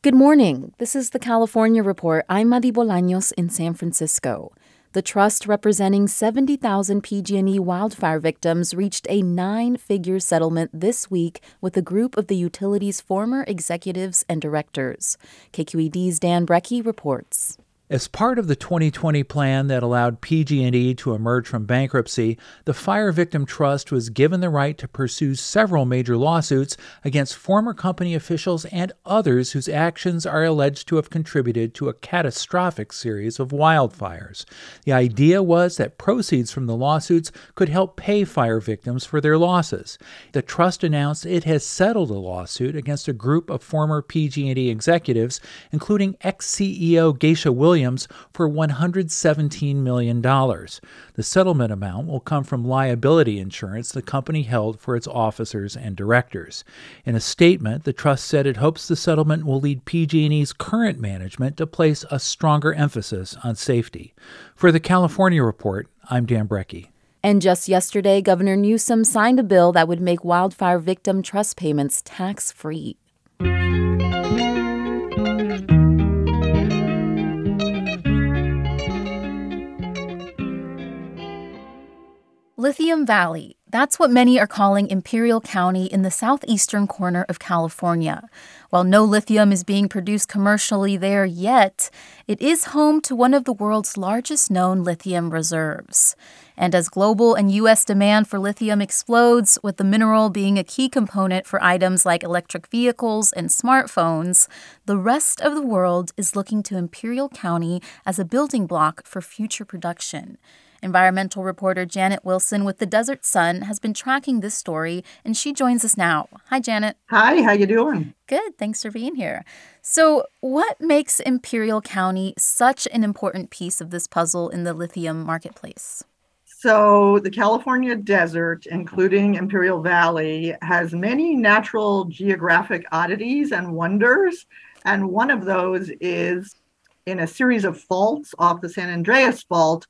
Good morning. This is the California Report. I'm Madi Bolaños in San Francisco. The trust representing 70,000 PG&E wildfire victims reached a nine-figure settlement this week with a group of the utility's former executives and directors. KQED's Dan Brekke reports. As part of the 2020 plan that allowed PG&E to emerge from bankruptcy, the Fire Victim Trust was given the right to pursue several major lawsuits against former company officials and others whose actions are alleged to have contributed to a catastrophic series of wildfires. The idea was that proceeds from the lawsuits could help pay fire victims for their losses. The trust announced it has settled a lawsuit against a group of former PG&E executives, including ex-CEO Geisha Williams Williams for $117 million. The settlement amount will come from liability insurance the company held for its officers and directors. In a statement, the trust said it hopes the settlement will lead PG&E's current management to place a stronger emphasis on safety. For the California Report, I'm Dan Brekke. And just yesterday, Governor Newsom signed a bill that would make wildfire victim trust payments tax free. Lithium Valley. That's what many are calling Imperial County in the southeastern corner of California. While no lithium is being produced commercially there yet, it is home to one of the world's largest known lithium reserves. And as global and U.S. demand for lithium explodes, with the mineral being a key component for items like electric vehicles and smartphones, the rest of the world is looking to Imperial County as a building block for future production. Environmental reporter Janet Wilson with the Desert Sun has been tracking this story, and she joins us now. Hi, Janet. Hi, how you doing? Good, thanks for being here. So, what makes Imperial County such an important piece of this puzzle in the lithium marketplace? So, the California desert, including Imperial Valley, has many natural geographic oddities and wonders. And one of those is in a series of faults off the San Andreas Fault,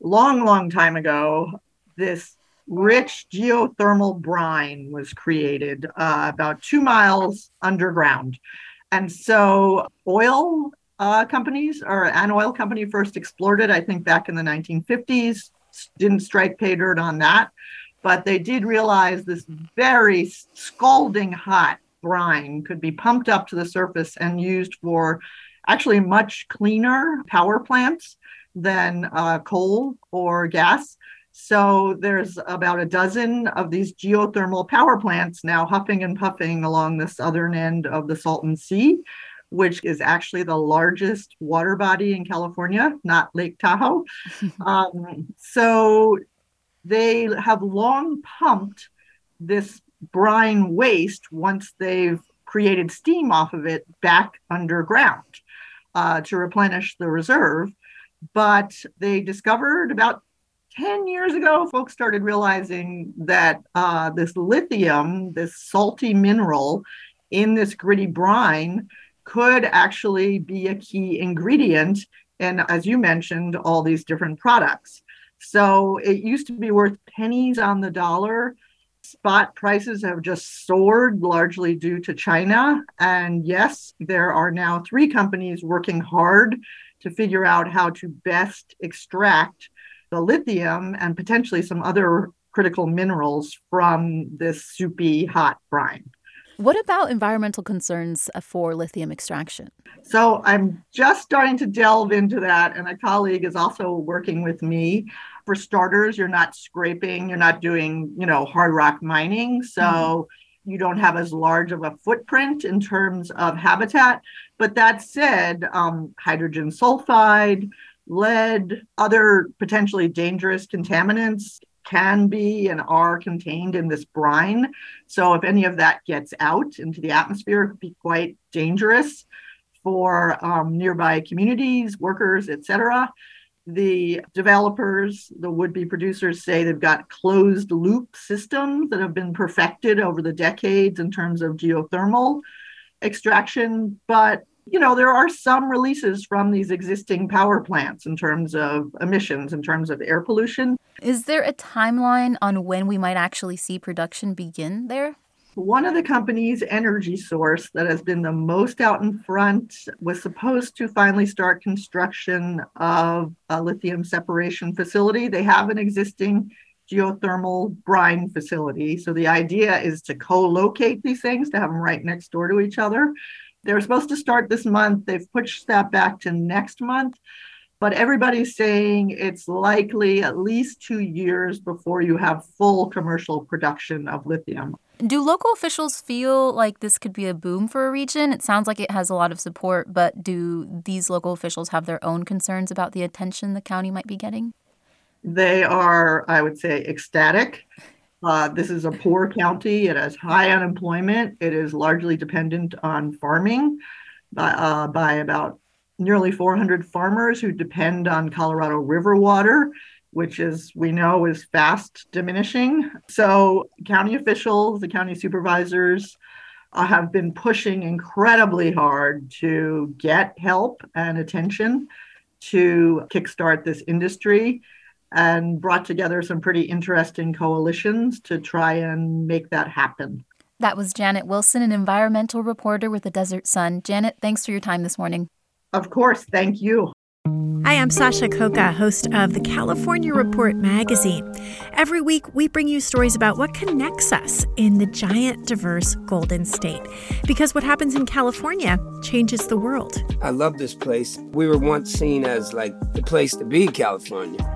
long, long time ago, this rich geothermal brine was created uh, about two miles underground. And so oil uh, companies or an oil company first explored it, I think back in the 1950s, didn't strike pay dirt on that. But they did realize this very scalding hot brine could be pumped up to the surface and used for actually much cleaner power plants than uh, coal or gas. So there's about a dozen of these geothermal power plants now huffing and puffing along the southern end of the Salton Sea, which is actually the largest water body in California, not Lake Tahoe. um, so they have long pumped this brine waste once they've created steam off of it back underground uh, to replenish the reserve. But they discovered about 10 years ago, folks started realizing that uh, this lithium, this salty mineral in this gritty brine, could actually be a key ingredient. And as you mentioned, all these different products. So it used to be worth pennies on the dollar. Spot prices have just soared largely due to China. And yes, there are now three companies working hard to figure out how to best extract the lithium and potentially some other critical minerals from this soupy hot brine. What about environmental concerns for lithium extraction? So I'm just starting to delve into that, and a colleague is also working with me. For starters, you're not scraping, you're not doing, you know, hard rock mining, so mm-hmm. you don't have as large of a footprint in terms of habitat. But that said, um, hydrogen sulfide, lead, other potentially dangerous contaminants can be and are contained in this brine. So if any of that gets out into the atmosphere, it could be quite dangerous for um, nearby communities, workers, etc. The developers, the would-be producers say they've got closed loop systems that have been perfected over the decades in terms of geothermal extraction, but you know, there are some releases from these existing power plants in terms of emissions, in terms of air pollution. Is there a timeline on when we might actually see production begin there? One of the companies, Energy Source, that has been the most out in front, was supposed to finally start construction of a lithium separation facility. They have an existing geothermal brine facility. So the idea is to co locate these things, to have them right next door to each other. They were supposed to start this month. They've pushed that back to next month. But everybody's saying it's likely at least two years before you have full commercial production of lithium. Do local officials feel like this could be a boom for a region? It sounds like it has a lot of support, but do these local officials have their own concerns about the attention the county might be getting? They are, I would say, ecstatic. Uh, this is a poor county. It has high unemployment. It is largely dependent on farming by, uh, by about nearly 400 farmers who depend on Colorado River water, which is we know is fast diminishing. So county officials, the county supervisors, uh, have been pushing incredibly hard to get help and attention to kickstart this industry and brought together some pretty interesting coalitions to try and make that happen. That was Janet Wilson, an environmental reporter with the Desert Sun. Janet, thanks for your time this morning. Of course. Thank you. Hi, I'm Sasha Khokha, host of the California Report magazine. Every week, we bring you stories about what connects us in the giant, diverse Golden State. Because what happens in California changes the world. I love this place. We were once seen as like the place to be, California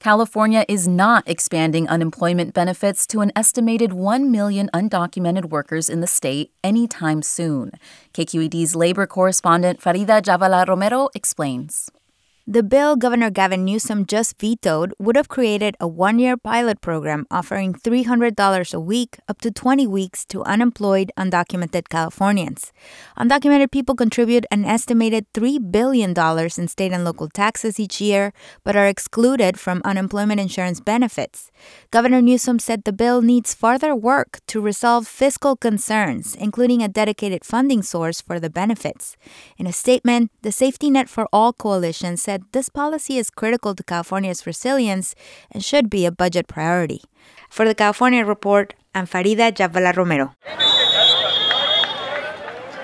California is not expanding unemployment benefits to an estimated 1 million undocumented workers in the state anytime soon. KQED's labor correspondent Farida Jhabvala Romero explains. The bill Governor Gavin Newsom just vetoed would have created a one year pilot program offering $300 a week up to 20 weeks to unemployed, undocumented Californians. Undocumented people contribute an estimated $3 billion in state and local taxes each year, but are excluded from unemployment insurance benefits. Governor Newsom said the bill needs further work to resolve fiscal concerns, including a dedicated funding source for the benefits. In a statement, the Safety Net for All coalition said said this policy is critical to California's resilience and should be a budget priority. For the California Report, I'm Farida Jhabvala Romero.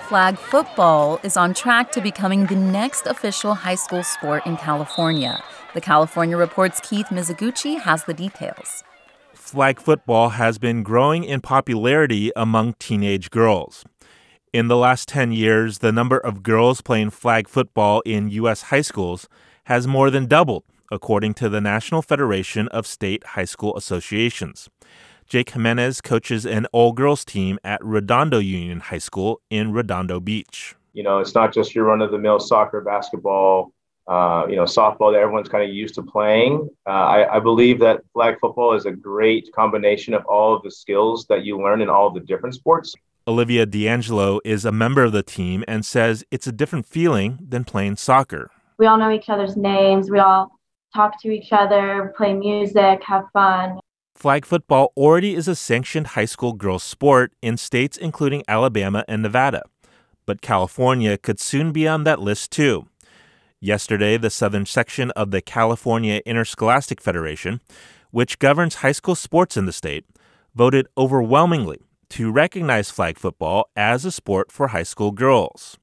Flag football is on track to becoming the next official high school sport in California. The California Report's Keith Mizuguchi has the details. Flag football has been growing in popularity among teenage girls. In the last 10 years, the number of girls playing flag football in U.S. high schools has more than doubled, according to the National Federation of State High School Associations. Jake Jimenez coaches an all girls team at Redondo Union High School in Redondo Beach. You know, it's not just your run of the mill soccer, basketball, uh, you know, softball that everyone's kind of used to playing. Uh, I, I, believe that flag football is a great combination of all of the skills that you learn in all the different sports. Olivia D'Angelo is a member of the team and says it's a different feeling than playing soccer. We all know each other's names. We all talk to each other, play music, have fun. Flag football already is a sanctioned high school girls sport in states including Alabama and Nevada. But California could soon be on that list too. Yesterday, the southern section of the California Interscholastic Federation, which governs high school sports in the state, voted overwhelmingly to recognize flag football as a sport for high school girls.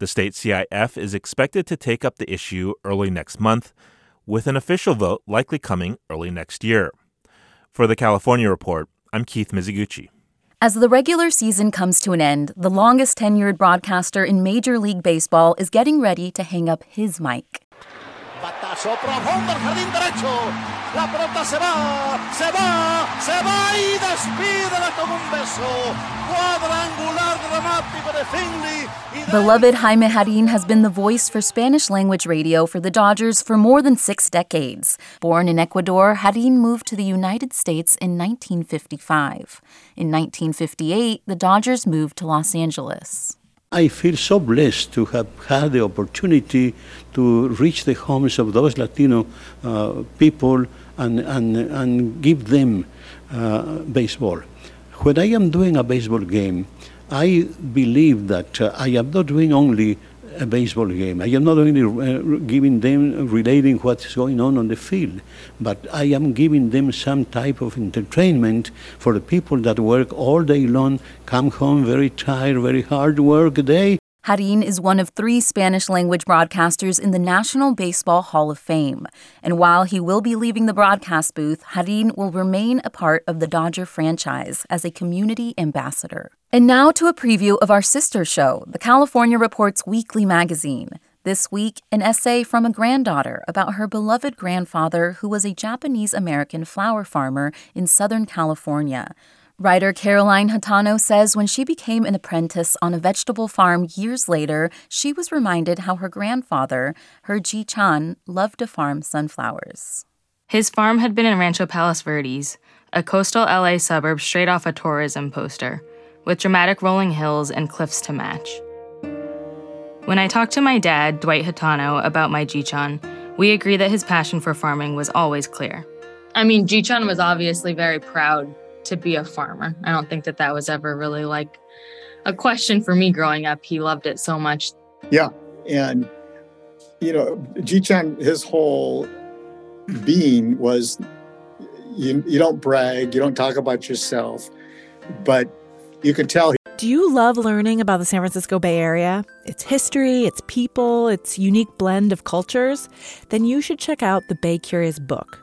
The state CIF is expected to take up the issue early next month, with an official vote likely coming early next year. For the California Report, I'm Keith Mizuguchi. As the regular season comes to an end, the longest tenured broadcaster in Major League Baseball is getting ready to hang up his mic. Batazo profundo al jardín derecho. La pelota se va, se va, se va y despídela con un beso. Cuadrangular dramático de Finley. Beloved Jaime Jarrín has been the voice for Spanish language radio for the Dodgers for more than six decades. Born in Ecuador, Jarrín moved to the United States in 1955. In 1958, the Dodgers moved to Los Angeles. I feel so blessed to have had the opportunity to reach the homes of those Latino uh, people and, and, and give them uh, baseball. When I am doing a baseball game, I believe that uh, I am not doing only a baseball game. I am not only uh, giving them, relating what's going on on the field, but I am giving them some type of entertainment for the people that work all day long, come home very tired, very hard work day. Jarrín is one of three Spanish language broadcasters in the National Baseball Hall of Fame. And while he will be leaving the broadcast booth, Jarrín will remain a part of the Dodger franchise as a community ambassador. And now to a preview of our sister show, the California Reports Weekly Magazine. This week, an essay from a granddaughter about her beloved grandfather who was a Japanese American flower farmer in Southern California. Writer Caroline Hatano says when she became an apprentice on a vegetable farm years later, she was reminded how her grandfather, her Ji Chan, loved to farm sunflowers. His farm had been in Rancho Palos Verdes, a coastal LA suburb straight off a tourism poster with dramatic rolling hills and cliffs to match. When I talked to my dad, Dwight Hatano, about my Jichan, we agree that his passion for farming was always clear. I mean, Jichan was obviously very proud to be a farmer. I don't think that that was ever really like a question for me growing up. He loved it so much. Yeah. And, you know, Jichan, his whole being was you, you don't brag, you don't talk about yourself, but you can tell. Do you love learning about the San Francisco Bay Area? Its history, its people, its unique blend of cultures? Then you should check out the Bay Curious book.